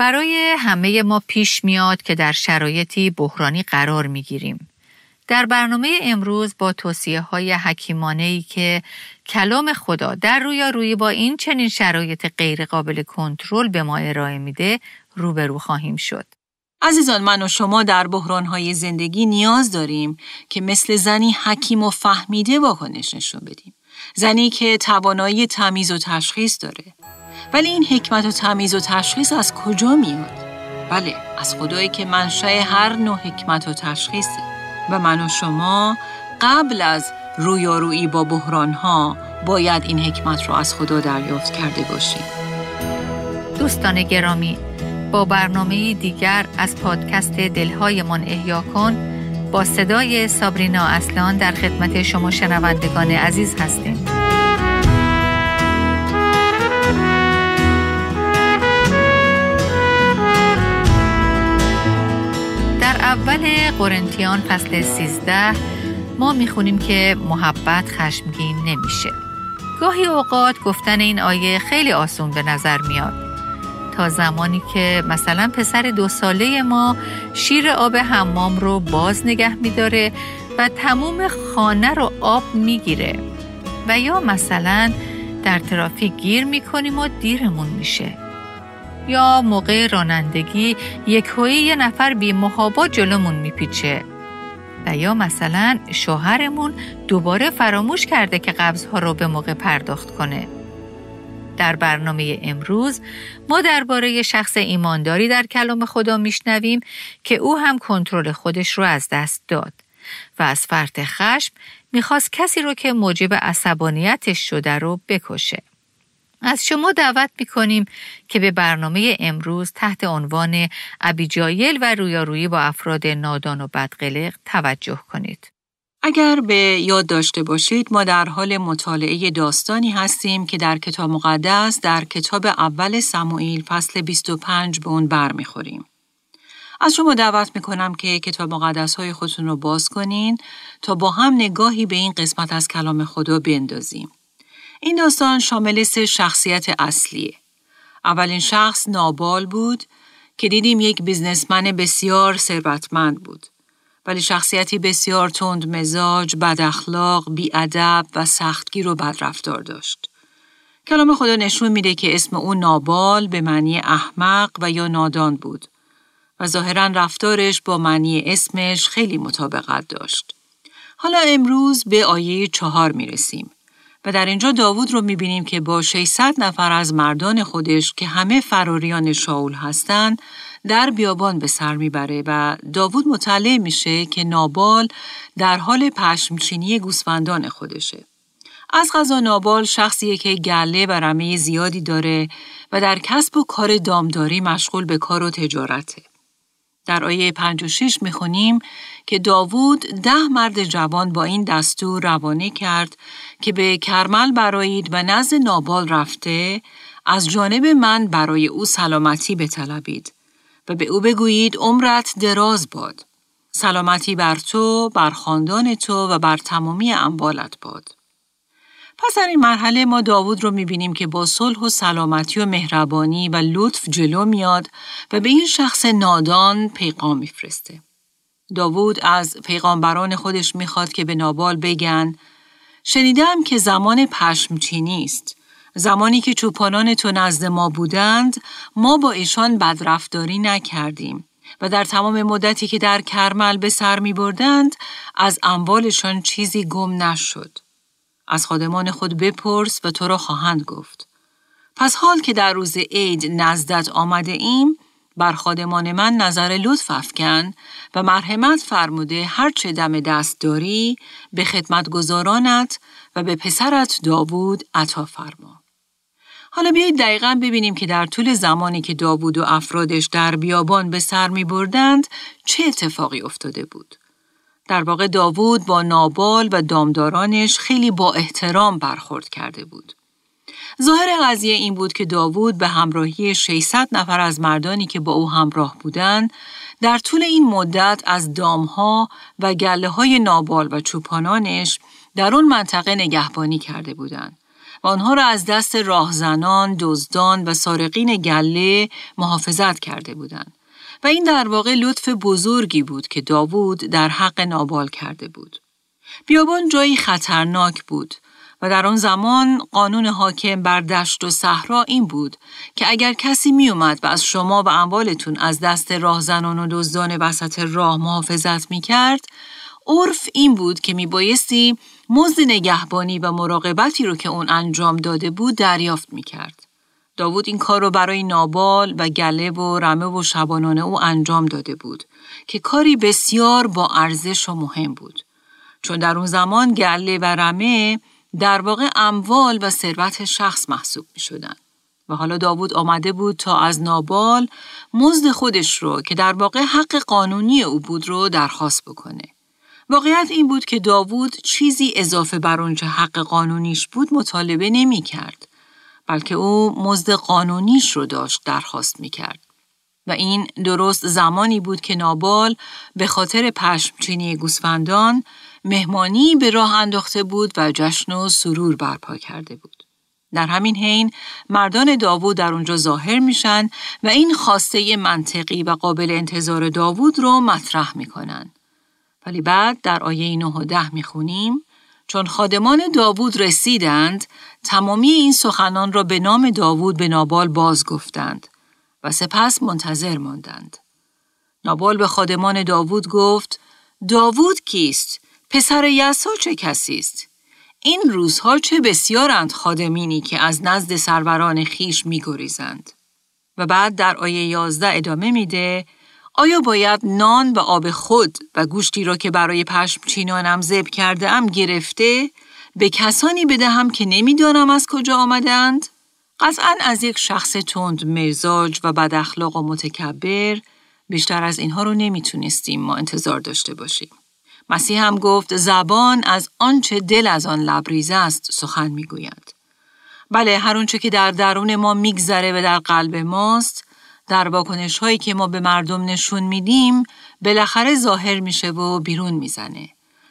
برای همه ما پیش میاد که در شرایطی بحرانی قرار می گیریم. در برنامه امروز با توصیه های حکیمانه ای که کلام خدا در روی با این چنین شرایط غیرقابل کنترل به ما ارائه میده روبرو خواهیم شد. عزیزان من و شما در بحرانهای زندگی نیاز داریم که مثل زنی حکیم و فهمیده واکنش نشون بدیم. زنی که توانایی تمیز و تشخیص داره. ولی این حکمت و تمیز و تشخیص از کجا میاد؟ بله از خدایی که منشأ هر نوع حکمت و تشخیصه و من و شما قبل از رویارویی با بحرانها باید این حکمت رو از خدا دریافت کرده باشیم. دوستان گرامی با برنامه دیگر از پادکست دلهایمان احیا کن با صدای سابرینا اصلان در خدمت شما شنوندگان عزیز هستیم. اول قرنتیان فصل 13 ما می‌خونیم که محبت خشمگین نمیشه. گاهی اوقات گفتن این آیه خیلی آسون به نظر میاد. تا زمانی که مثلا پسر دو ساله ما شیر آب حمام رو باز نگه میداره و تموم خانه رو آب می‌گیره و یا مثلا در ترافیک گیر می‌کنیم و دیرمون میشه یا موقع رانندگی یک یه نفر بی محابا جلومون میپیچه و یا مثلا شوهرمون دوباره فراموش کرده که قبضها رو به موقع پرداخت کنه در برنامه امروز ما درباره شخص ایمانداری در کلام خدا میشنویم که او هم کنترل خودش رو از دست داد و از فرط خشم می‌خواست کسی رو که موجب عصبانیتش شده رو بکشه. از شما دعوت می‌کنیم که به برنامه امروز تحت عنوان ابیجایل و رویارویی با افراد نادان و بدقلق توجه کنید. اگر به یاد داشته باشید ما در حال مطالعه داستانی هستیم که در کتاب مقدس در کتاب اول سموئیل فصل 25 به اون برمیخوریم. از شما دعوت می‌کنم که کتاب مقدس های خودتون رو باز کنین تا با هم نگاهی به این قسمت از کلام خدا بندازیم. این داستان شامل سه شخصیت اصلیه. اولین شخص نابال بود که دیدیم یک بیزنسمن بسیار ثروتمند بود. ولی شخصیتی بسیار تند مزاج، بد اخلاق، بیادب و سختگیر و بدرفتار داشت. کلام خدا نشون میده که اسم او نابال به معنی احمق و یا نادان بود و ظاهرا رفتارش با معنی اسمش خیلی مطابقت داشت. حالا امروز به آیه چهار می‌رسیم و در اینجا داوود رو می‌بینیم که با 600 نفر از مردان خودش که همه فراریان شاول هستند در بیابان به سر می‌بره و داوود مطلع میشه که نابال در حال پشمچینی گوسفندان خودشه. از غذا نابال شخصیه که گله و رمه زیادی داره و در کسب و کار دامداری مشغول به کار و تجارته. در آیه 56 می‌خونیم که داوود ده مرد جوان با این دستور روانه کرد که به کرمل برایید و نزد نابال رفته از جانب من برای او سلامتی بطلبید و به او بگویید عمرت دراز باد. سلامتی بر تو، بر خاندان تو و بر تمامی اموالت باد. پس در این مرحله ما داوود رو می‌بینیم که با صلح و سلامتی و مهربانی و لطف جلو میاد و به این شخص نادان پیغام میفرسته. داوود از پیغامبران خودش می‌خواد که به نابال بگن شنیدم که زمان پشمچینی است زمانی که چوپانان تو نزد ما بودند ما با ایشان بدرفتاری نکردیم و در تمام مدتی که در کرمل به سر می بردند از اموالشان چیزی گم نشد. از خادمان خود بپرس و تو را خواهند گفت. پس حال که در روز عید نزدت آمده ایم، بر خادمان من نظر لطف افکن و مرحمت فرموده هر چه دم دست داری به خدمت گذارانت و به پسرت داوود عطا فرما. حالا بیایید دقیقا ببینیم که در طول زمانی که داوود و افرادش در بیابان به سر می بردند چه اتفاقی افتاده بود. در واقع داوود با نابال و دامدارانش خیلی با احترام برخورد کرده بود. ظاهر قضیه این بود که داوود به همراهی 600 نفر از مردانی که با او همراه بودند در طول این مدت از دامها و گله های نابال و چوپانانش در اون منطقه نگهبانی کرده بودند. و آنها را از دست راهزنان، دزدان و سارقین گله محافظت کرده بودند. و این در واقع لطف بزرگی بود که داوود در حق نابال کرده بود. بیابان جایی خطرناک بود و در آن زمان قانون حاکم بر دشت و صحرا این بود که اگر کسی می اومد و از شما و اموالتون از دست راهزنان و دزدان وسط راه محافظت می کرد، عرف این بود که می بایستی مزد نگهبانی و مراقبتی رو که اون انجام داده بود دریافت می کرد. داوود این کار رو برای نابال و گله و رمه و شبانانه او انجام داده بود که کاری بسیار با ارزش و مهم بود. چون در اون زمان گله و رمه در واقع اموال و ثروت شخص محسوب می شدن. و حالا داوود آمده بود تا از نابال مزد خودش رو که در واقع حق قانونی او بود رو درخواست بکنه. واقعیت این بود که داوود چیزی اضافه بر اونچه حق قانونیش بود مطالبه نمی کرد. بلکه او مزد قانونیش رو داشت درخواست می کرد. و این درست زمانی بود که نابال به خاطر پشمچینی گوسفندان مهمانی به راه انداخته بود و جشن و سرور برپا کرده بود. در همین حین مردان داوود در اونجا ظاهر میشن و این خواسته منطقی و قابل انتظار داوود رو مطرح می‌کنن. ولی بعد در آیه 9 و 10 می‌خونیم چون خادمان داوود رسیدند تمامی این سخنان را به نام داوود به نابال باز گفتند و سپس منتظر ماندند. نابال به خادمان داوود گفت داوود کیست؟ پسر یسا چه کسی است؟ این روزها چه بسیارند خادمینی که از نزد سروران خیش می گریزند. و بعد در آیه 11 ادامه میده آیا باید نان و آب خود و گوشتی را که برای پشم چینانم زب کرده ام گرفته به کسانی بدهم که نمی‌دانم از کجا آمدند؟ قطعا از یک شخص تند مزاج و بد اخلاق و متکبر بیشتر از اینها رو نمی‌تونستیم ما انتظار داشته باشیم. مسیح هم گفت زبان از آنچه دل از آن لبریز است سخن می‌گوید. بله هر اونچه که در درون ما میگذره و در قلب ماست در واکنش هایی که ما به مردم نشون میدیم بالاخره ظاهر میشه و بیرون می‌زنه.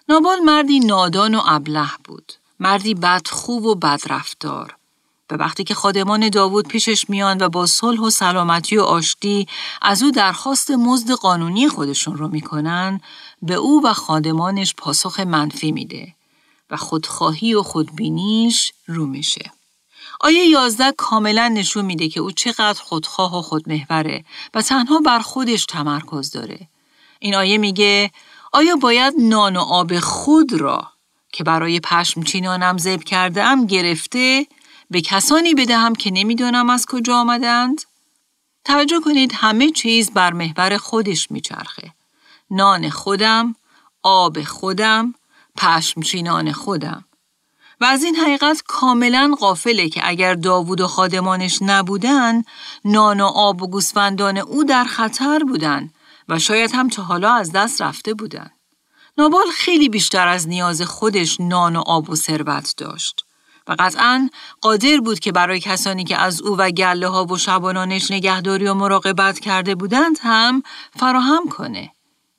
نابال مردی نادان و ابله بود. مردی بدخو و بدرفتار. و وقتی که خادمان داوود پیشش میان و با صلح و سلامتی و آشتی از او درخواست مزد قانونی خودشون رو می‌کنن به او و خادمانش پاسخ منفی میده و خودخواهی و خودبینیش رو میشه. آیه 11 کاملا نشون میده که او چقدر خودخواه و خودمحوره و تنها بر خودش تمرکز داره. این آیه میگه آیا باید نان و آب خود را که برای پشم چینانم زب کرده ام گرفته به کسانی بدهم که نمی‌دانم از کجا آمدند؟ توجه کنید همه چیز بر محور خودش میچرخه. نان خودم، آب خودم، پشمچینان خودم. و از این حقیقت کاملا قافله که اگر داوود و خادمانش نبودن، نان و آب و گوسفندان او در خطر بودن و شاید هم تا حالا از دست رفته بودن. نابال خیلی بیشتر از نیاز خودش نان و آب و ثروت داشت. و قطعا قادر بود که برای کسانی که از او و گله ها و شبانانش نگهداری و مراقبت کرده بودند هم فراهم کنه.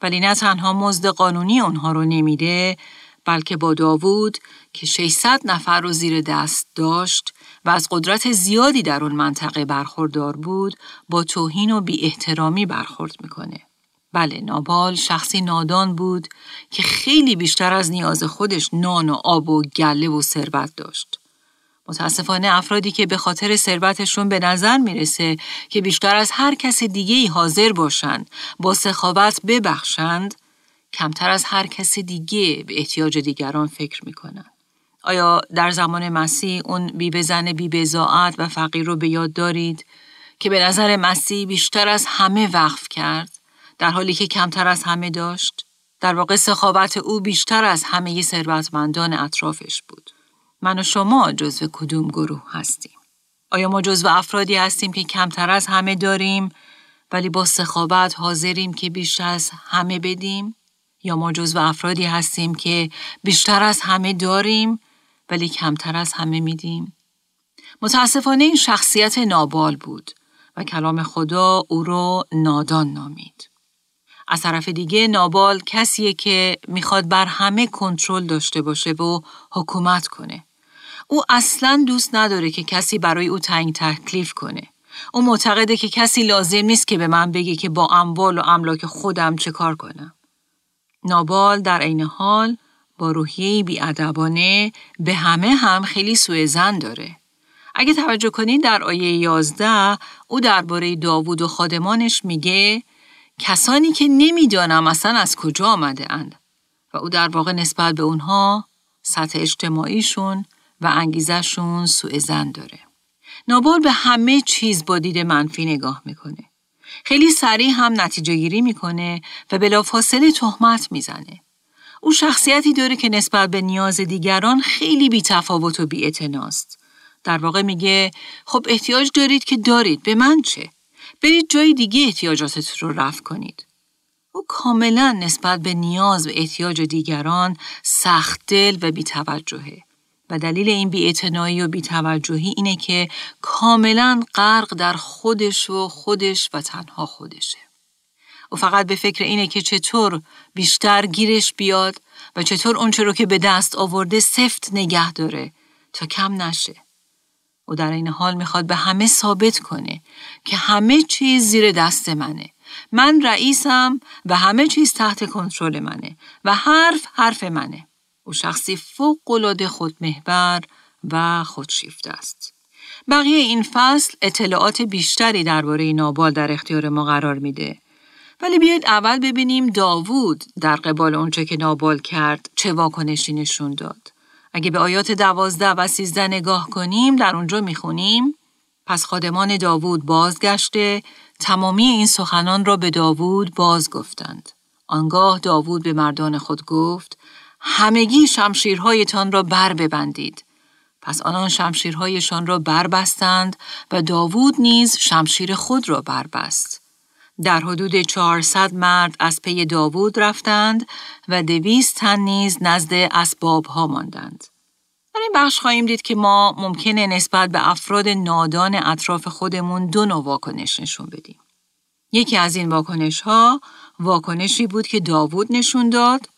ولی نه تنها مزد قانونی اونها رو نمیده بلکه با داوود که 600 نفر رو زیر دست داشت و از قدرت زیادی در اون منطقه برخوردار بود با توهین و بی احترامی برخورد می‌کنه. بله نابال شخصی نادان بود که خیلی بیشتر از نیاز خودش نان و آب و گله و ثروت داشت. متاسفانه افرادی که به خاطر ثروتشون به نظر می‌رسه که بیشتر از هر کس دیگه ای حاضر باشند با سخاوت ببخشند کمتر از هر کس دیگه به احتیاج دیگران فکر می‌کنن. آیا در زمان مسیح اون بی بزن بی بزاعت و فقیر رو به یاد دارید که به نظر مسیح بیشتر از همه وقف کرد در حالی که کمتر از همه داشت؟ در واقع سخاوت او بیشتر از همه ثروتمندان اطرافش بود. من و شما جزو کدوم گروه هستیم؟ آیا ما جزو افرادی هستیم که کمتر از همه داریم ولی با سخاوت حاضریم که بیشتر از همه بدیم؟ یا ما جزو افرادی هستیم که بیشتر از همه داریم ولی کمتر از همه میدیم؟ متاسفانه این شخصیت نابال بود و کلام خدا او رو نادان نامید. از طرف دیگه نابال کسیه که می‌خواد بر همه کنترل داشته باشه و حکومت کنه. او اصلا دوست نداره که کسی برای او تعیین تکلیف کنه. او معتقده که کسی لازم نیست که به من بگه که با اموال و املاک خودم چه کار کنم. نابال در عین حال با روحیه بیادبانه به همه هم خیلی سوء زن داره. اگه توجه کنید در آیه 11 او درباره داوود و خادمانش میگه کسانی که نمی‌دانم اصلا از کجا آمده اند و او در واقع نسبت به اونها سطح اجتماعیشون و انگیزشون سوء زن داره. نابال به همه چیز با دید منفی نگاه می‌کنه. خیلی سریع هم نتیجه گیری می‌کنه و بلافاصله تهمت می‌زنه. او شخصیتی داره که نسبت به نیاز دیگران خیلی بی تفاوت و بی در واقع میگه خب احتیاج دارید که دارید به من چه؟ برید جای دیگه احتیاجاتت رو رفع کنید. او کاملا نسبت به نیاز و احتیاج دیگران سخت دل و بیتوجهه. و دلیل این بیاعتنایی و بیتوجهی اینه که کاملا غرق در خودش و خودش و تنها خودشه. او فقط به فکر اینه که چطور بیشتر گیرش بیاد و چطور اونچه رو که به دست آورده سفت نگه داره تا کم نشه. او در این حال می‌خواد به همه ثابت کنه که همه چیز زیر دست منه. من رئیسم و همه چیز تحت کنترل منه و حرف حرف منه. او شخصی فوق العاده خودمحور و خودشیفته است. بقیه این فصل اطلاعات بیشتری درباره نابال در اختیار ما قرار میده. ولی بیاید اول ببینیم داوود در قبال اونچه که نابال کرد چه واکنشی نشون داد. اگه به آیات دوازده و سیزده نگاه کنیم در اونجا می‌خونیم پس خادمان داوود بازگشته تمامی این سخنان را به داوود باز گفتند. آنگاه داوود به مردان خود گفت همگی شمشیرهایتان را بر ببندید. پس آنان شمشیرهایشان را بربستند و داوود نیز شمشیر خود را بربست. در حدود 400 مرد از پی داوود رفتند و دویست تن نیز نزد اسباب ها ماندند. در این بخش خواهیم دید که ما ممکنه نسبت به افراد نادان اطراف خودمون دو نوع واکنش نشون بدیم. یکی از این واکنش ها واکنشی بود که داوود نشون داد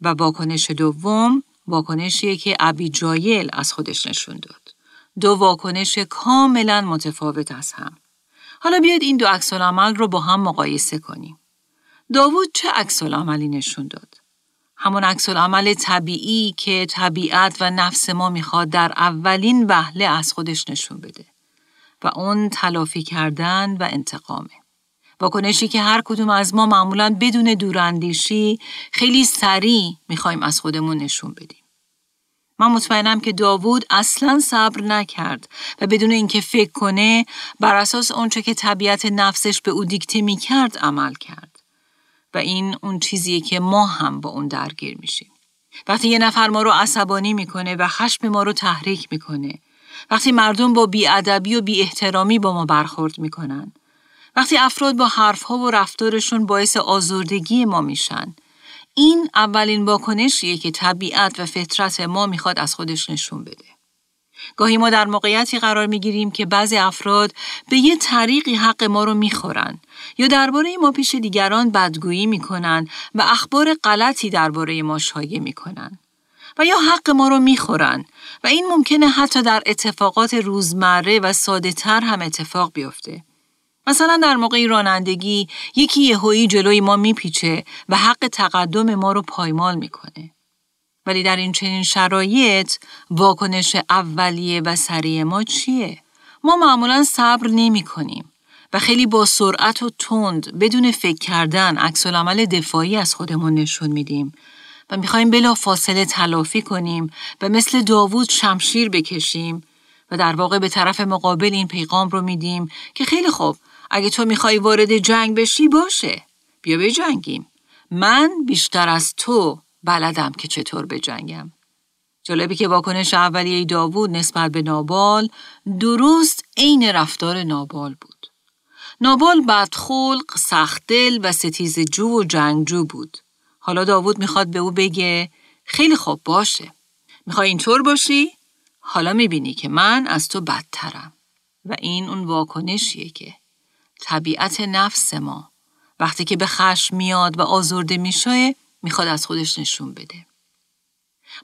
و واکنش دوم واکنشی که ابی جایل از خودش نشون داد. دو واکنش کاملا متفاوت از هم. حالا بیاید این دو عکس عمل رو با هم مقایسه کنیم. داوود چه عکس عملی نشون داد؟ همون عکس عمل طبیعی که طبیعت و نفس ما می‌خواد در اولین وهله از خودش نشون بده و اون تلافی کردن و انتقامه. واکنشی که هر کدوم از ما معمولا بدون دوراندیشی خیلی سریع می‌خوایم از خودمون نشون بدیم. من مطمئنم که داوود اصلا صبر نکرد و بدون اینکه فکر کنه بر اساس اونچه که طبیعت نفسش به او دیکته می‌کرد عمل کرد. و این اون چیزیه که ما هم با اون درگیر میشیم. وقتی یه نفر ما رو عصبانی می‌کنه و خشم ما رو تحریک می‌کنه. وقتی مردم با بیادبی و بی احترامی با ما برخورد می‌کنن. وقتی افراد با حرفها و رفتارشون باعث آزردگی ما میشن این اولین واکنشیه که طبیعت و فطرت ما می‌خواد از خودش نشون بده. گاهی ما در موقعیتی قرار می‌گیریم که بعضی افراد به یه طریقی حق ما رو می‌خورن یا درباره ما پیش دیگران بدگویی می‌کنن و اخبار غلطی درباره ما شایع می‌کنن و یا حق ما رو می‌خورن و این ممکنه حتی در اتفاقات روزمره و ساده تر هم اتفاق بیفته. مثلا در موقع رانندگی یکی یهویی جلوی ما میپیچه و حق تقدم ما رو پایمال می‌کنه. ولی در این چنین شرایط واکنش اولیه و سریع ما چیه؟ ما معمولا صبر نمی کنیم و خیلی با سرعت و تند بدون فکر کردن عکس عمل دفاعی از خودمون نشون میدیم و می‌خوایم بلا فاصله تلافی کنیم و مثل داوود شمشیر بکشیم و در واقع به طرف مقابل این پیغام رو میدیم که خیلی خوب اگه تو می‌خوای وارد جنگ بشی باشه. بیا به جنگیم. من بیشتر از تو بلدم که چطور بجنگم جالبی که واکنش اولیه داوود نسبت به نابال درست عین رفتار نابال بود. نابال بدخلق، سختدل و ستیز جو و جنگجو بود. حالا داوود می‌خواد به او بگه خیلی خوب باشه. می‌خوای اینطور باشی؟ حالا می‌بینی که من از تو بدترم. و این اون واکنشیه که طبیعت نفس ما وقتی که به خشم میاد و آزرده میشه می‌خواد از خودش نشون بده.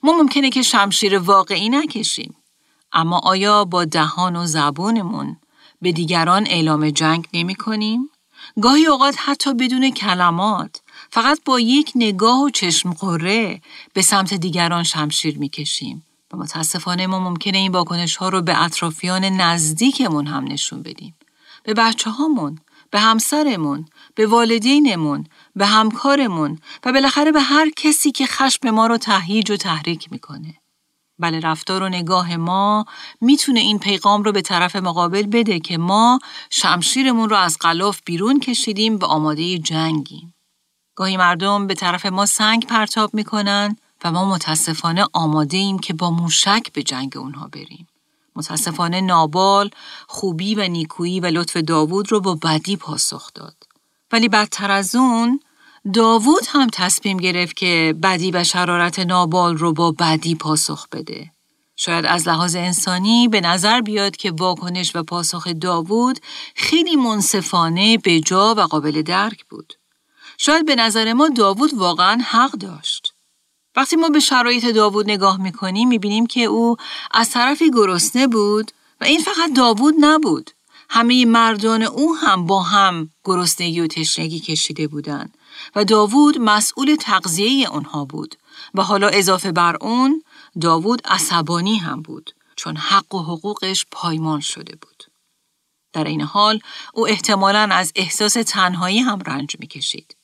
ما ممکنه که شمشیر واقعی نکشیم اما آیا با دهان و زبونمون به دیگران اعلام جنگ نمی کنیم؟ گاهی اوقات حتی بدون کلمات فقط با یک نگاه و چشم قره به سمت دیگران شمشیر می کشیم و متاسفانه ما ممکنه این واکنش ها رو به اطرافیان نزدیکمون هم نشون بدیم. به بچه هامون، به همسرمون، به والدینمون، به همکارمون و بالاخره به هر کسی که خشم ما رو تهییج و تحریک می‌کنه. بله رفتار و نگاه ما می‌تونه این پیغام رو به طرف مقابل بده که ما شمشیرمون رو از قلاف بیرون کشیدیم و آماده جنگیم. گاهی مردم به طرف ما سنگ پرتاب می‌کنن و ما متاسفانه آماده ایم که با موشک به جنگ اونها بریم. متاسفانه نابال خوبی و نیکویی و لطف داوود رو با بدی پاسخ داد. ولی بدتر از اون داوود هم تصمیم گرفت که بدی و شرارت نابال رو با بدی پاسخ بده. شاید از لحاظ انسانی به نظر بیاد که واکنش و پاسخ داوود خیلی منصفانه بجا و قابل درک بود. شاید به نظر ما داوود واقعا حق داشت. وقتی ما به شرایط داوود نگاه می‌کنیم می‌بینیم که او از طرفی گرسنه بود و این فقط داوود نبود. همه مردان او هم با هم گرسنگی و تشنگی کشیده بودند و داوود مسئول تغذیه آنها بود و حالا اضافه بر اون داوود عصبانی هم بود چون حق و حقوقش پایمان شده بود. در این حال او احتمالاً از احساس تنهایی هم رنج می‌کشید.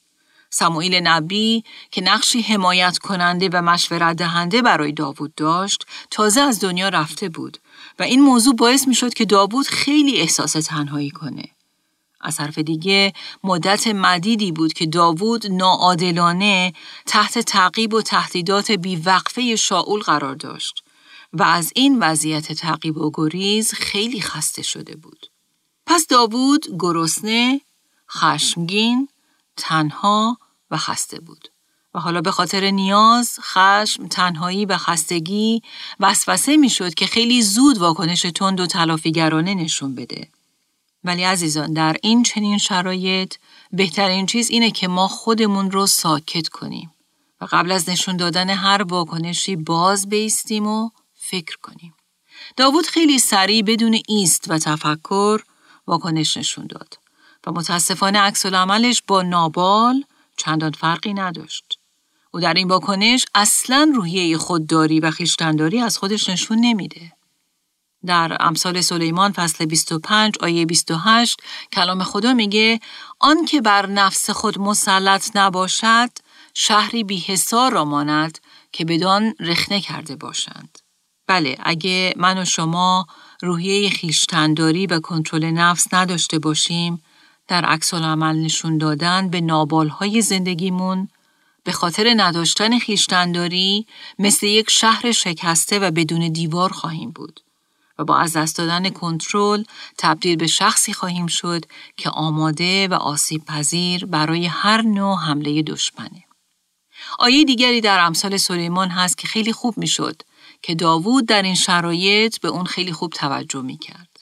سموئیل نبی که نقشی حمایت کننده و مشورت دهنده برای داوود داشت تازه از دنیا رفته بود و این موضوع باعث می شد که داوود خیلی احساس تنهایی کنه. از طرف دیگه مدت مدیدی بود که داوود ناعادلانه تحت تعقیب و تهدیدات بیوقفه شاول قرار داشت و از این وضعیت تعقیب و گریز خیلی خسته شده بود. پس داوود گرسنه، خشمگین، تنها و خسته بود. و حالا به خاطر نیاز، خشم، تنهایی و خستگی وسوسه می‌شد که خیلی زود واکنش تند و تلافیگرانه نشون بده. ولی عزیزان در این چنین شرایط بهترین چیز اینه که ما خودمون رو ساکت کنیم و قبل از نشون دادن هر واکنشی باز بیستیم و فکر کنیم. داوود خیلی سریع بدون ایست و تفکر واکنش نشون داد و متاسفانه عکس عملش با نابال چندان فرقی نداشت. او در این واکنش اصلا روحیه خودداری و خیشتنداری از خودش نشون نمیده. در امثال سلیمان فصل 25 آیه 28 کلام خدا میگه آن که بر نفس خود مسلط نباشد شهری بیحسار را ماند که بدان رخنه کرده باشند. بله اگه من و شما روحیه خیشتنداری و کنترل نفس نداشته باشیم در عکس عمل نشون دادن به نابالهای زندگیمون به خاطر نداشتن خیشتنداری مثل یک شهر شکسته و بدون دیوار خواهیم بود. و با از دست دادن کنترل تبدیل به شخصی خواهیم شد که آماده و آسیب پذیر برای هر نوع حمله دشمنه. آیه دیگری در امثال سلیمان هست که خیلی خوب می‌شد که داوود در این شرایط به اون خیلی خوب توجه می کرد.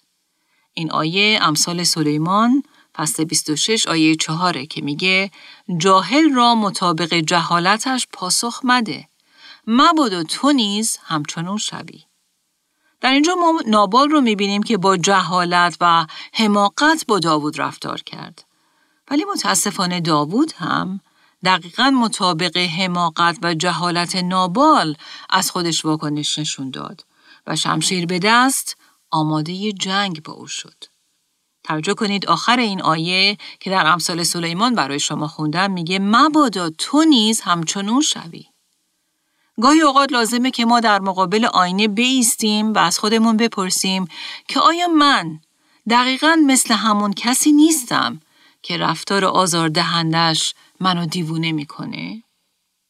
این آیه امثال سلیمان فصل 26 آیه 4 که میگه جاهل را مطابق جهالتش پاسخ مده مبادا تو نیز همچنون شوی در اینجا ما نابال رو می‌بینیم که با جهالت و حماقت با داوود رفتار کرد. ولی متاسفانه داوود هم دقیقا مطابق حماقت و جهالت نابال از خودش واکنش نشون داد و شمشیر به دست آماده جنگ با او شد. توجه کنید آخر این آیه که در امثال سلیمان برای شما خوندم میگه مبادا تو نیز همچنون شوی. گاهی اوقات لازمه که ما در مقابل آینه بیستیم و از خودمون بپرسیم که آیا من دقیقا مثل همون کسی نیستم که رفتار آزار دهندش منو دیوونه می‌کنه؟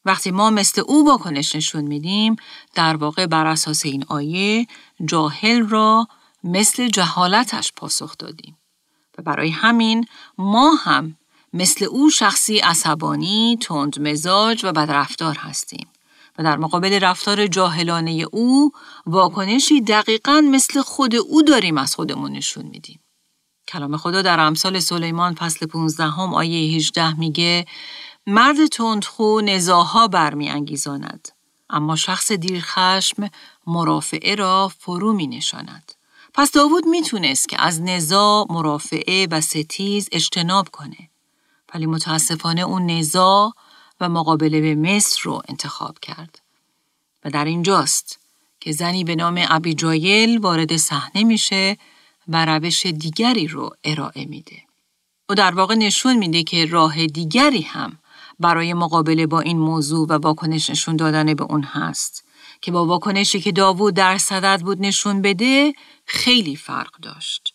وقتی ما مثل او واکنش نشون میدیم در واقع بر اساس این آیه جاهل را مثل جهالتش پاسخ دادیم و برای همین ما هم مثل او شخصی عصبانی، تند مزاج و بدرفتار هستیم. و در مقابل رفتار جاهلانه او واکنشی دقیقا مثل خود او داریم از خودمون نشون میدیم. کلام خدا در امثال سلیمان فصل 15 هم آیه 18 میگه مرد تندخو نزاها برمی انگیزاند. اما شخص دیرخشم مرافعه را فرو می نشاند. پس داوود می‌تونست که از نزا، مرافعه و ستیز اجتناب کنه. ولی متاسفانه اون نزا و مقابله به مصر رو انتخاب کرد. و در اینجاست که زنی به نام ابیجایل وارد صحنه میشه و روش دیگری رو ارائه میده. او در واقع نشون میده که راه دیگری هم برای مقابله با این موضوع و واکنش نشون دادن به اون هست که با واکنشی که داوود در صدد بود نشون بده خیلی فرق داشت.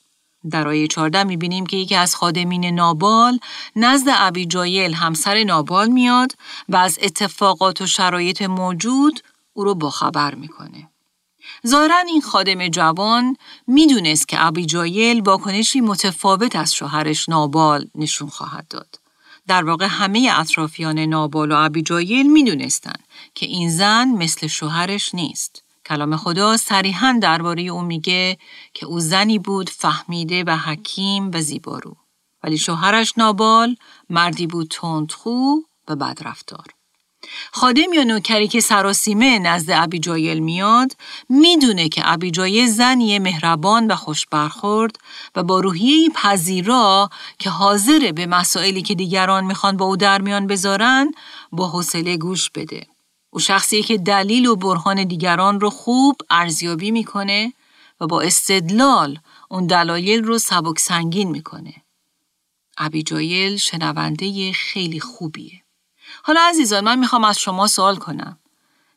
در آیه 14 می‌بینیم که یکی از خادمین نابال نزد ابیجایل همسر نابال میاد و از اتفاقات و شرایط موجود او رو باخبر می‌کنه. ظاهرا این خادم جوان می‌دونست که ابیجایل واکنشی متفاوت از شوهرش نابال نشون خواهد داد. در واقع همه اطرافیان نابال و ابیجایل می‌دونستند که این زن مثل شوهرش نیست. کلام خدا صریحا درباره او میگه که او زنی بود فهمیده و حکیم و زیبارو. ولی شوهرش نابال مردی بود تندخو و بدرفتار. خادم یا نوکری که سراسیمه نزد ابیجایل میاد می‌دونه که ابیجایل زنی مهربان و خوش برخورد و با روحیه پذیرا که حاضره به مسائلی که دیگران می‌خوان با او در میان بذارن با حوصله گوش بده. او شخصی که دلیل و برهان دیگران رو خوب ارزیابی می‌کنه و با استدلال اون دلایل رو سبک سنگین می‌کنه. ابیجایل شنونده خیلی خوبیه. حالا عزیزان من می‌خوام از شما سوال کنم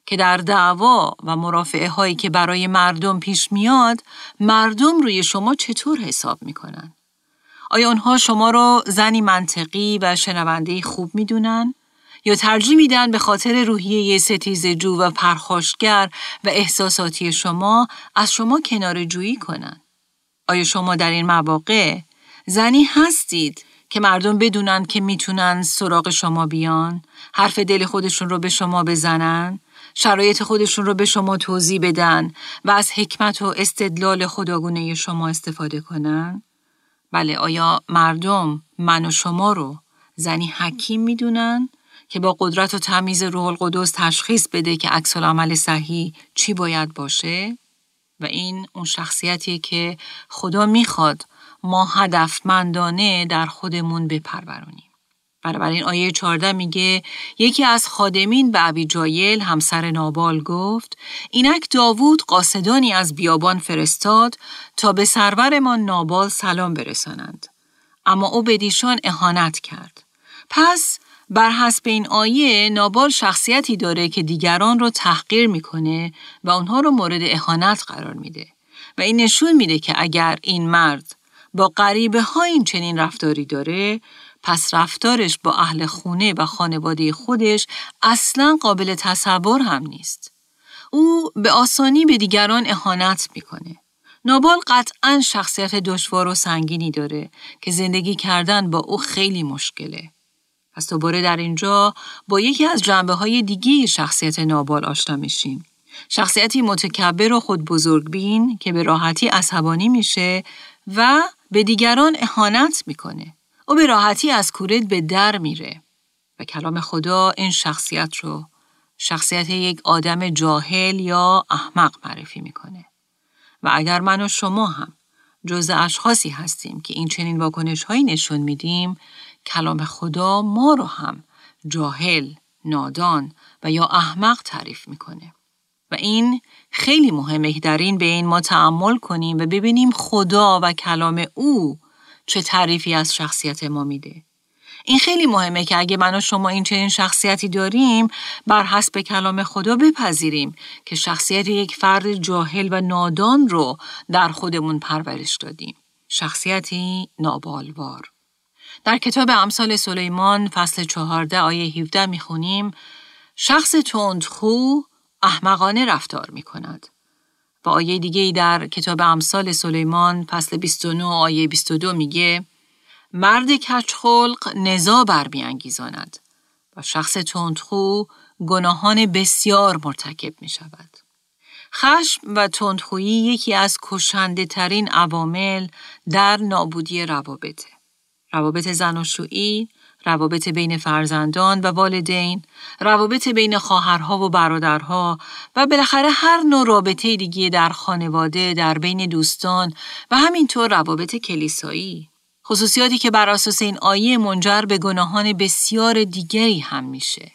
که در دعوا و مرافعه هایی که برای مردم پیش میاد مردم روی شما چطور حساب می‌کنن؟ آیا آنها شما رو زنی منطقی و شنونده خوب می‌دونن؟ یا ترجیح میدن به خاطر روحیه ستیز جو و پرخاشگر و احساساتی شما از شما کنار جویی کنن؟ آیا شما در این مواقع زنی هستید که مردم بدونن که می‌تونن سراغ شما بیان، حرف دل خودشون رو به شما بزنن، شرایط خودشون رو به شما توضیح بدن و از حکمت و استدلال خداگونه شما استفاده کنن؟ بله آیا مردم من و شما رو زنی حکیم می‌دونن که با قدرت و تمیز روح القدس تشخیص بده که عکس عمل صحیح چی باید باشه؟ و این اون شخصیتیه که خدا می‌خواد ما هدفمندانه در خودمون بپرورونیم. بنابراین آیه 14 میگه یکی از خادمین به ابیجایل همسر نابال گفت اینک داوود قاصدانی از بیابان فرستاد تا به سرورمان نابال سلام برسانند اما او به دیشان اهانت کرد. پس بر حسب این آیه نابال شخصیتی داره که دیگران رو تحقیر می‌کنه و اونها رو مورد اهانت قرار میده. و این نشون میده که اگر این مرد با غریبه ها این چنین رفتاری داره پس رفتارش با اهل خونه و خانواده خودش اصلا قابل تصور هم نیست. او به آسانی به دیگران اهانت می‌کنه. نابال قطعا شخصیت دشوار و سنگینی داره که زندگی کردن با او خیلی مشکله. پس دوباره در اینجا با یکی از جنبه های دیگی شخصیت نابال آشنا میشیم. شخصیتی متکبر و خود بزرگبین که به راحتی عصبانی میشه و به دیگران اهانت می‌کنه. او به راحتی از کورد به در میره و کلام خدا این شخصیت رو شخصیت یک آدم جاهل یا احمق معرفی می‌کنه. و اگر من و شما هم جز اشخاصی هستیم که این چنین واکنش هایی نشون میدیم کلام خدا ما رو هم جاهل، نادان و یا احمق تعریف می‌کنه. و این خیلی مهمه که در این بین ما تعمل کنیم و ببینیم خدا و کلام او چه تعریفی از شخصیت ما میده. این خیلی مهمه که اگه من و شما این چنین شخصیتی داریم بر حسب کلام خدا بپذیریم که شخصیت یک فرد جاهل و نادان رو در خودمون پرورش دادیم. شخصیتی نابالوار. در کتاب امثال سلیمان فصل چهارده آیه 17 می‌خونیم شخص تندخو احمقانه رفتار می کند. و آیه دیگه ای در کتاب امثال سلیمان فصل 29 آیه 22 میگه مرد کچخلق نزا برمیانگیزاند و شخص تندخو گناهان بسیار مرتکب می شود. خشم و تندخویی یکی از کشنده ترین عوامل در نابودی روابطه. روابط زناشویی، روابط بین فرزندان و والدین، روابط بین خواهرها و برادرها و بالاخره هر نوع رابطه دیگه در خانواده، در بین دوستان و همینطور روابط کلیسایی. خصوصیاتی که بر اساس این آیه منجر به گناهان بسیار دیگری هم میشه.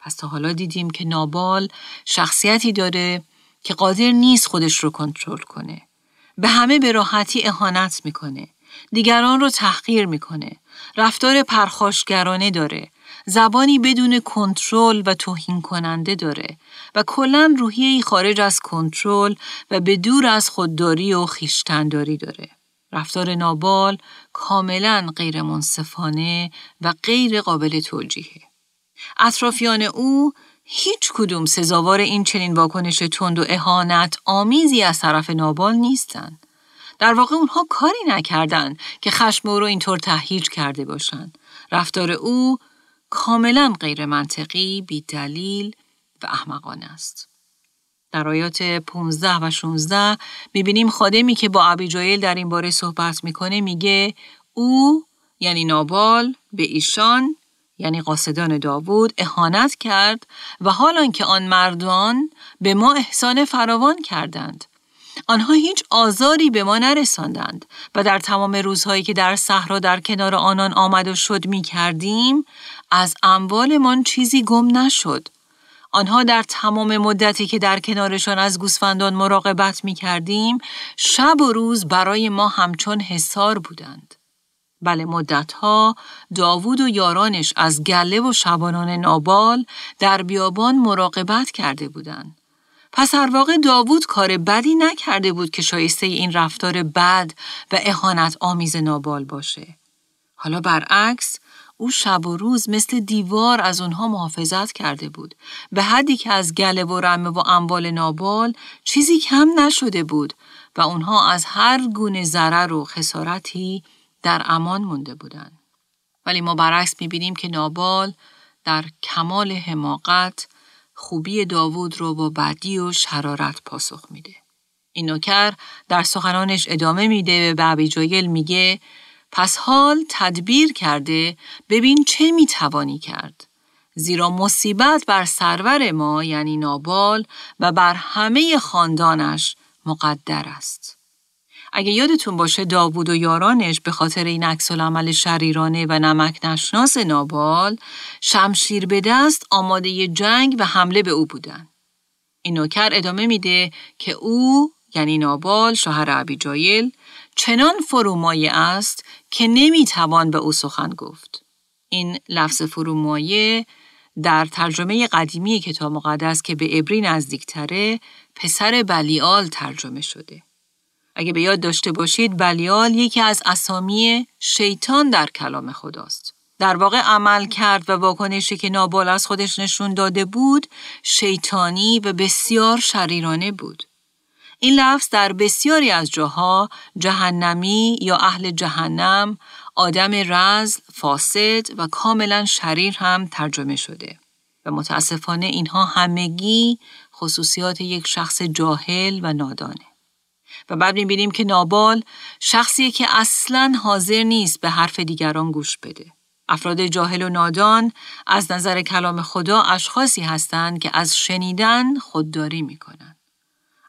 پس تا حالا دیدیم که نابال شخصیتی داره که قادر نیست خودش رو کنترل کنه. به همه به راحتی اهانت می‌کنه. دیگران رو تحقیر می‌کنه. رفتار پرخاشگرانه داره. زبانی بدون کنترل و توهین کننده داره و کلا روحیه خارج از کنترل و به دور از خودداری و خیشتنداری داره. رفتار نابال کاملا غیر منصفانه و غیر قابل توجیهه. اطرافیان او هیچ کدوم سزاوار این چنین واکنش تند و اهانت آمیزی از طرف نابال نیستند. در واقع اونها کاری نکردند که خشم او رو اینطور تهیج کرده باشند. رفتار او کاملا غیر منطقی، بی دلیل و احمقانه است. در آیات 15 و 16 می‌بینیم خادمی که با ابیجایل در این باره صحبت می‌کنه میگه او یعنی نابال به ایشان یعنی قاصدان داوود اهانت کرد و حالا که آن مردان به ما احسان فراوان کردند. آنها هیچ آزاری به ما نرساندند و در تمام روزهایی که در صحرا در کنار آنان آمد و شد می کردیم از اموالمان چیزی گم نشد. آنها در تمام مدتی که در کنارشان از گوسفندان مراقبت می کردیم شب و روز برای ما همچون حسار بودند. بله مدتها داوود و یارانش از گله و شبانان نابال در بیابان مراقبت کرده بودند. پس هر واقع داوود کار بدی نکرده بود که شایسته این رفتار بد و اهانت آمیز نابال باشه. حالا برعکس او شب و روز مثل دیوار از اونها محافظت کرده بود. به حدی که از گله و رمه و اموال نابال چیزی کم نشده بود و اونها از هر گونه ضرر و خسارتی در امان مونده بودند. ولی ما برعکس می‌بینیم که نابال در کمال حماقت خوبی داوود رو با بدی و شرارت پاسخ میده. این نوکر در سخنانش ادامه میده و به ابیجایل میگه پس حال تدبیر کرده ببین چه می‌توانی کرد. زیرا مصیبت بر سرور ما یعنی نابال و بر همه خاندانش مقدر است. اگه یادتون باشه داوود و یارانش به خاطر این عکس عمل شریرانه و نمک نشناس نابال شمشیر به دست آماده جنگ و حمله به او بودن. این نوکر ادامه میده که او یعنی نابال شوهر ابیجایل چنان فرومایه است که نمی‌توان به او سخن گفت. این لفظ فرومایه در ترجمه قدیمی کتاب مقدس که به عبری نزدیکتره پسر بلیال ترجمه شده. اگه به یاد داشته باشید بلیال یکی از اسامی شیطان در کلام خداست. در واقع عمل کرد و واکنشی که نابال از خودش نشون داده بود شیطانی و بسیار شریرانه بود. این لفظ در بسیاری از جاها جهنمی یا اهل جهنم، آدم رز، فاسد و کاملا شریر هم ترجمه شده. و متاسفانه اینها همگی خصوصیات یک شخص جاهل و نادانه. و بعد می‌بینیم که نابال شخصیه که اصلا حاضر نیست به حرف دیگران گوش بده. افراد جاهل و نادان از نظر کلام خدا اشخاصی هستند که از شنیدن خودداری می‌کنن.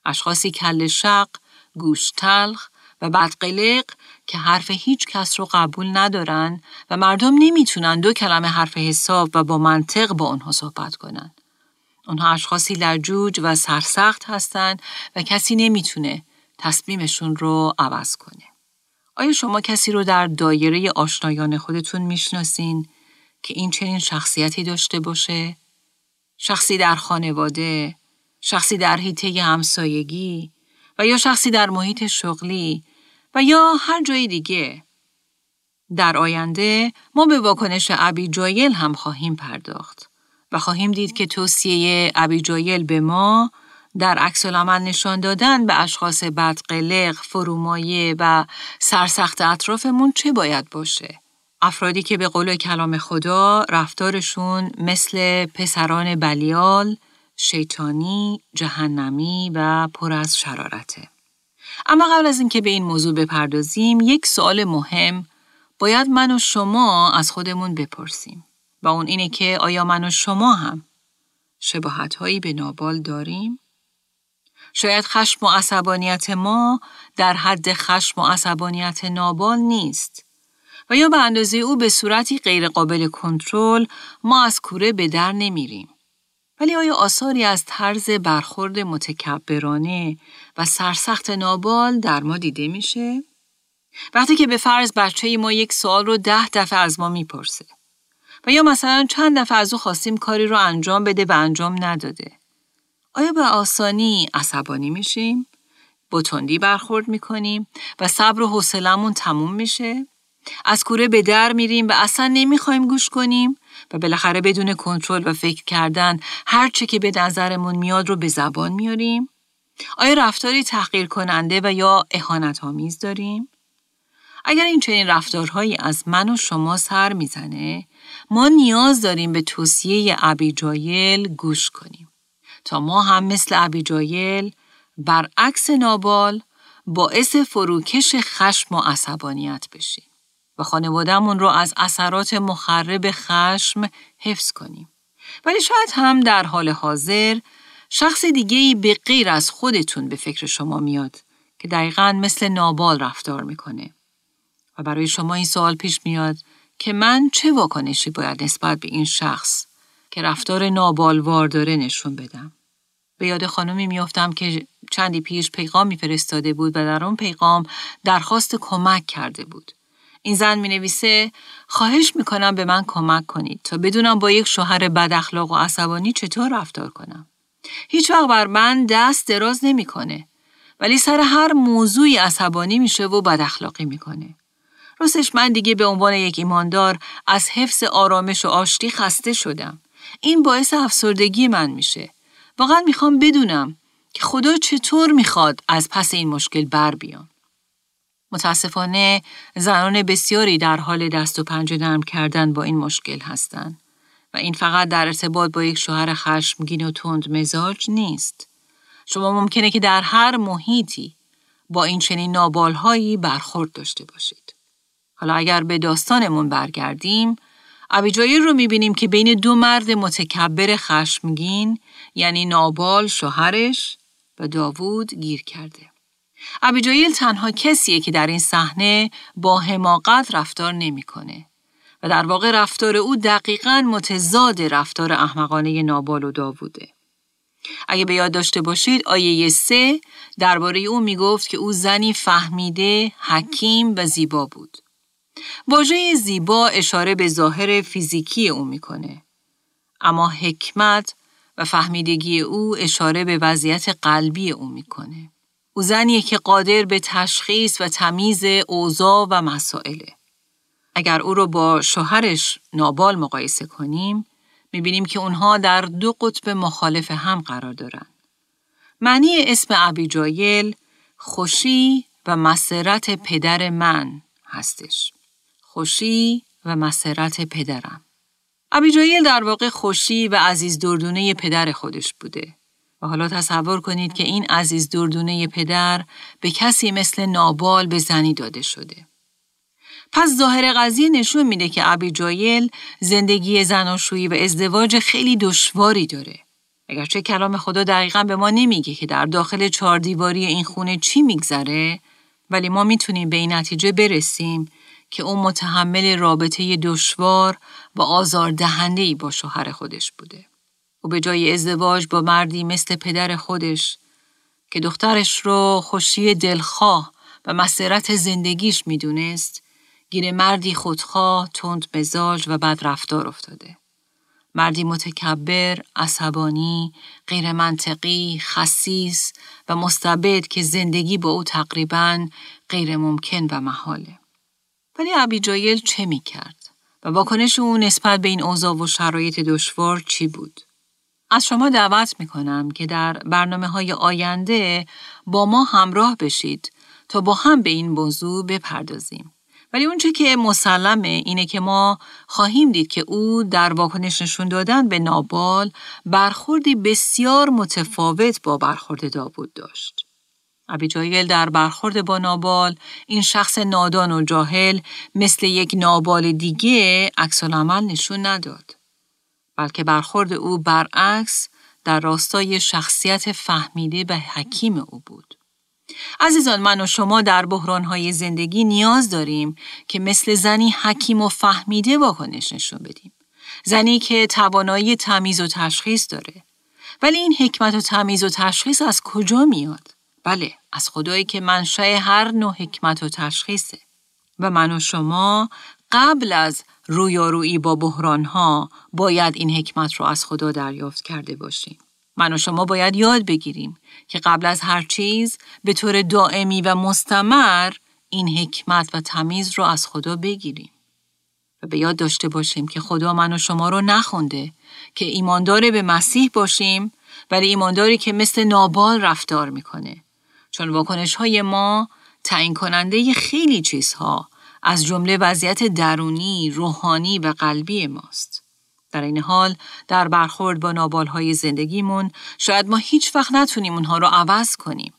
اشخاصی کل شق، گوش تلخ و بدقلق که حرف هیچ کس رو قبول ندارن و مردم نمی‌تونن دو کلمه حرف حساب و با منطق با اونها صحبت کنن. اونها اشخاصی لجوج و سرسخت هستند و کسی نمی‌تونه تصمیمشون رو عوض کنه. آیا شما کسی رو در دایره آشنایان خودتون می‌شناسین که این چنین شخصیتی داشته باشه؟ شخصی در خانواده، شخصی در حیطه همسایگی و یا شخصی در محیط شغلی و یا هر جای دیگه. در آینده ما به واکنش ابی جایل هم خواهیم پرداخت و خواهیم دید که توصیه ابی جایل به ما در عکس نشان دادن به اشخاص بدقلق، فرومایه و سرسخت اطرافمون چه باید باشه؟ افرادی که به قول کلام خدا رفتارشون مثل پسران بلیال، شیطانی، جهنمی و پر از شرارته. اما قبل از اینکه به این موضوع بپردازیم، یک سوال مهم باید من و شما از خودمون بپرسیم و اون اینه که آیا من و شما هم شباهت هایی به نابال داریم؟ شاید خشم و عصبانیت ما در حد خشم و عصبانیت نابال نیست و یا به اندازه او به صورتی غیرقابل کنترل ما از کوره به در نمیریم. ولی آیا آثاری از طرز برخورد متکبرانه و سرسخت نابال در ما دیده میشه؟ وقتی که به فرض بچه ما یک سوال رو ده دفعه از ما می‌پرسه و یا مثلا چند دفعه از او خواستیم کاری رو انجام بده و انجام نداده. آیا به آسانی عصبانی میشیم؟ با تندی برخورد می‌کنیم و صبر و حوصلمون تموم میشه؟ از کوره به در میریم و اصلا نمی‌خوایم گوش کنیم و بالاخره بدون کنترل و فکر کردن هر چه که به نظرمون میاد رو به زبان میاریم؟ آیا رفتاری تحقیر کننده و یا اهانت آمیز داریم؟ اگر این چنین رفتارهایی از من و شما سر می‌زنه، ما نیاز داریم به توصیه ابیجایل گوش کنیم تا ما هم مثل ابیجایل برعکس نابال باعث فروکش خشم و عصبانیت بشیم. و خانوادهمون رو از اثرات مخرب خشم حفظ کنیم. ولی شاید هم در حال حاضر شخص دیگه به غیر از خودتون به فکر شما میاد که دقیقا مثل نابال رفتار می‌کنه. و برای شما این سوال پیش میاد که من چه واکنشی باید نسبت به این شخص که رفتار نابالوار داره نشون بدم. به یاد خانمی میافتم که چندی پیش پیغام میفرستاده بود و در اون پیغام درخواست کمک کرده بود. این زن می نویسه خواهش می کنم به من کمک کنید تا بدونم با یک شوهر بد اخلاق و عصبانی چطور رفتار کنم. هیچ وقت بر من دست دراز نمی‌کنه ولی سر هر موضوعی عصبانی میشه و بد اخلاقی می‌کنه. راستش من دیگه به عنوان یک ایماندار از حفظ آرامش و آشتی خسته شدم. این باعث افسردگی من میشه. واقعا می‌خوام بدونم که خدا چطور می‌خواد از پس این مشکل بر بیام. متاسفانه زنان بسیاری در حال دست و پنجه نرم کردن با این مشکل هستند و این فقط در ارتباط با یک شوهر خشمگین و تند مزاج نیست. شما ممکنه که در هر محیطی با این چنین نابالهایی برخورد داشته باشید. حالا اگر به داستانمون برگردیم، ابیجایل رو می‌بینیم که بین دو مرد متکبر خشمگین یعنی نابال شوهرش و داوود گیر کرده. ابیجایل تنها کسیه که در این صحنه با حماقت رفتار نمی‌کنه و در واقع رفتار او دقیقا متضاد رفتار احمقانه نابال و داووده. اگه به یاد داشته باشید آیه سه درباره او می‌گفت که او زنی فهمیده، حکیم و زیبا بود. واژه زیبا اشاره به ظاهر فیزیکی او می‌کنه. اما حکمت و فهمیدگی او اشاره به وضعیت قلبی او می‌کنه. او زنیه که قادر به تشخیص و تمیز اوضاع و مسائله. اگر او رو با شوهرش نابال مقایسه کنیم، می‌بینیم که اونها در دو قطب مخالف هم قرار دارن. معنی اسم ابیجایل خوشی و مسرت پدر من هستش. خوشی و مسرت پدرم. ابیجایل در واقع خوشی و عزیز دردونه پدر خودش بوده. و حالا تصور کنید که این عزیز دردونه پدر به کسی مثل نابال به زنی داده شده. پس ظاهر قضیه نشون میده که ابی زندگی زناشویی و ازدواج خیلی دشواری داره. اگرچه کلام خدا دقیقا به ما نمیگه که در داخل چهار دیواری این خونه چی میگذره ولی ما می‌تونیم به این نتیجه برسیم که او متحمل رابطه دشوار و آزار ای با شوهر خودش بوده. و به جای ازدواج با مردی مثل پدر خودش که دخترش رو خوشی دلخواه و مسرت زندگیش می‌دونست گیر مردی خودخواه، تند مزاج و بد رفتار افتاده. مردی متکبر، عصبانی، غیر منطقی، خصیص و مستبد که زندگی با او تقریبا غیر ممکن و محاله. ولی ابیجایل چه می کرد؟ و واکنش او نسبت به این اوضاع و شرایط دشوار چی بود؟ از شما دعوت می کنم که در برنامه های آینده با ما همراه بشید تا با هم به این موضوع بپردازیم. ولی اونچه که مسلمه اینه که ما خواهیم دید که او در واکنش نشون دادن به نابال برخوردی بسیار متفاوت با برخورد داوود داشت. ابیجایل در برخورد با نابال این شخص نادان و جاهل مثل یک نابال دیگه عکس عمل نشون نداد. بلکه برخورد او برعکس در راستای شخصیت فهمیده و حکیم او بود. عزیزان من و شما در بحرانهای زندگی نیاز داریم که مثل زنی حکیم و فهمیده واکنش نشون بدیم. زنی که توانایی تمیز و تشخیص داره. ولی این حکمت و تمیز و تشخیص از کجا میاد؟ بله، از خدایی که منشأ هر نوع حکمت و تشخیصه. و من و شما قبل از رویارویی با بحرانها باید این حکمت رو از خدا دریافت کرده باشیم. من و شما باید یاد بگیریم که قبل از هر چیز به طور دائمی و مستمر این حکمت و تمیز رو از خدا بگیریم. و به یاد داشته باشیم که خدا من و شما رو نخونده که ایماندار به مسیح باشیم ولی ایمانداری که مثل نابال رفتار می‌کنه. چون واکنش های ما تعیین کننده خیلی چیزها از جمله وضعیت درونی، روحانی و قلبی ماست. در این حال در برخورد با نابالهای زندگیمون شاید ما هیچ وقت نتونیم اونها رو عوض کنیم.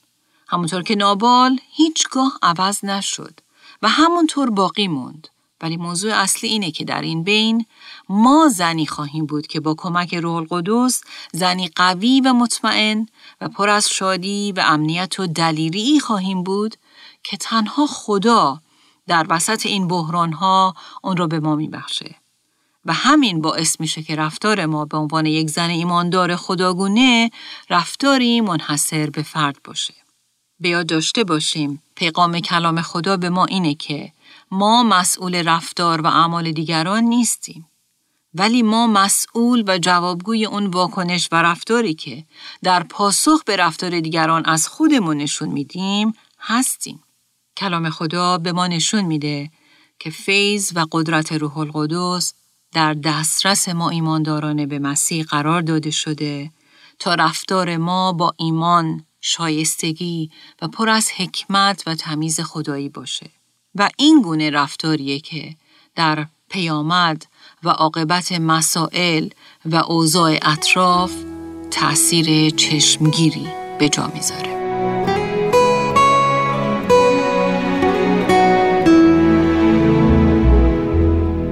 همونطور که نابال هیچگاه عوض نشد و همونطور باقی موند. ولی موضوع اصلی اینه که در این بین ما زنی خواهیم بود که با کمک روح القدس زنی قوی و مطمئن و پر از شادی و امنیت و دلیری خواهیم بود که تنها خدا در وسط این بحران ها اون رو به ما میبخشه. و همین باعث میشه که رفتار ما به عنوان یک زن ایماندار خداگونه رفتاری منحصر به فرد باشه. به داشته باشیم پیغام کلام خدا به ما اینه که ما مسئول رفتار و اعمال دیگران نیستیم. ولی ما مسئول و جوابگوی اون واکنش و رفتاری که در پاسخ به رفتار دیگران از خودمون نشون میدیم هستیم. کلام خدا به ما نشون میده که فیض و قدرت روح القدس در دسترس ما ایمانداران به مسیح قرار داده شده تا رفتار ما با ایمان شایستگی و پر از حکمت و تمیز خدایی باشه و این گونه رفتاریه که در پیامد و عاقبت مسائل و اوضاع اطراف تأثیر چشمگیری به جا می‌ذاره.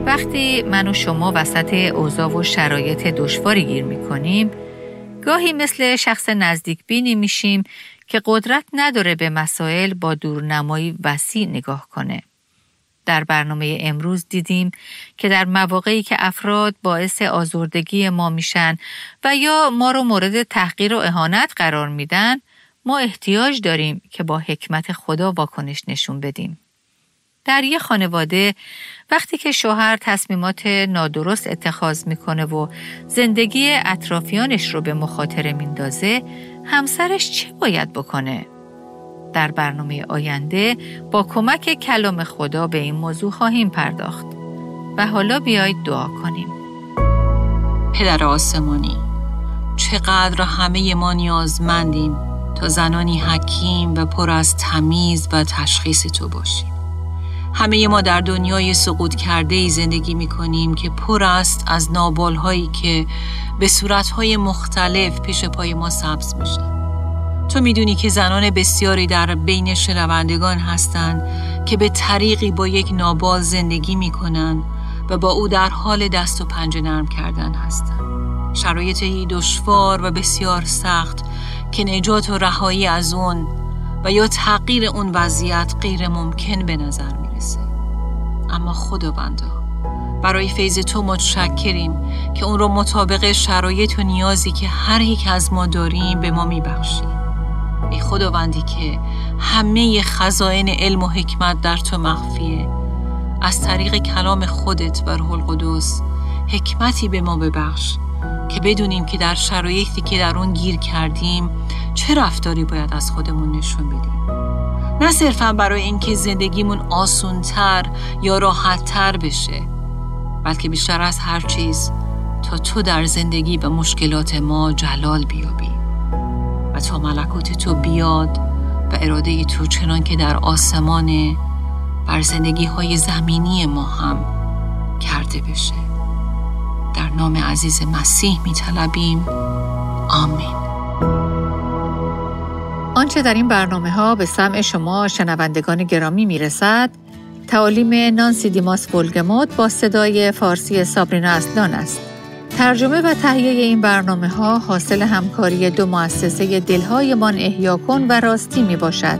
وقتی من و شما وسط اوضاع و شرایط دشواری گیر می‌کنیم گاهی مثل شخص نزدیک بینی میشیم که قدرت نداره به مسائل با دورنمایی وسیع نگاه کنه. در برنامه امروز دیدیم که در مواقعی که افراد باعث آزردگی ما میشن و یا ما رو مورد تحقیر و اهانت قرار میدن ما احتیاج داریم که با حکمت خدا واکنش نشون بدیم. در یه خانواده وقتی که شوهر تصمیمات نادرست اتخاذ می‌کنه و زندگی اطرافیانش رو به مخاطره میندازه همسرش چه باید بکنه؟ در برنامه آینده با کمک کلام خدا به این موضوع خواهیم پرداخت. و حالا بیایید دعا کنیم. پدر آسمانی چقدر همه ما نیازمندیم تا زنانی حکیم و پر از تمیز و تشخیص تو باشیم. همه ما در دنیای سقوط کرده ای زندگی می کنیم که پر است از نابال هایی که به صورت های مختلف پیش پای ما سبز میشه. تو می‌دونی که زنان بسیاری در بین شنوندگان هستند که به طریقی با یک نابال زندگی می‌کنن و با او در حال دست و پنجه نرم کردن هستند. شرایطی دشوار و بسیار سخت که نجات و رهایی از اون و یا تغییر اون وضعیت غیر ممکن به نظر می‌رسه اما خداوندا برای فیض تو متشکریم که اون رو مطابق شرایط و نیازی که هر یک از ما داریم به ما میبخشی ای خداوندی که همه خزائن علم و حکمت در تو مخفیه. از طریق کلام خودت روح القدس حکمتی به ما ببخش که بدونیم که در شرایطی که در اون گیر کردیم چه رفتاری باید از خودمون نشون بدیم. نه صرفا برای اینکه زندگیمون آسونتر یا راحتتر بشه بلکه بیشتر از هر چیز تا تو در زندگی و مشکلات ما جلال بیابی. و تا ملکوت تو بیاد و اراده تو چنان که در آسمان بر زندگی های زمینی ما هم کرده بشه. در نام عزیز مسیح می طلبیم آمین. آنچه در این برنامه ها به سمع شما شنوندگان گرامی می رسد، تعالیم نانسی دیماس بولگموت با صدای فارسی سابرینا اصلان است. ترجمه و تهیه این برنامه ها حاصل همکاری دو مؤسسه دلهایمان احیا کن و راستی می باشد.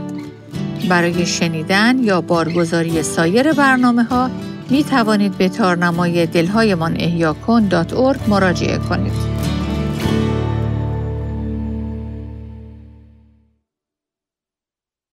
برای شنیدن یا بارگزاری سایر برنامه ها می توانید به تارنمای دلهایمان احیا کن مراجعه کنید.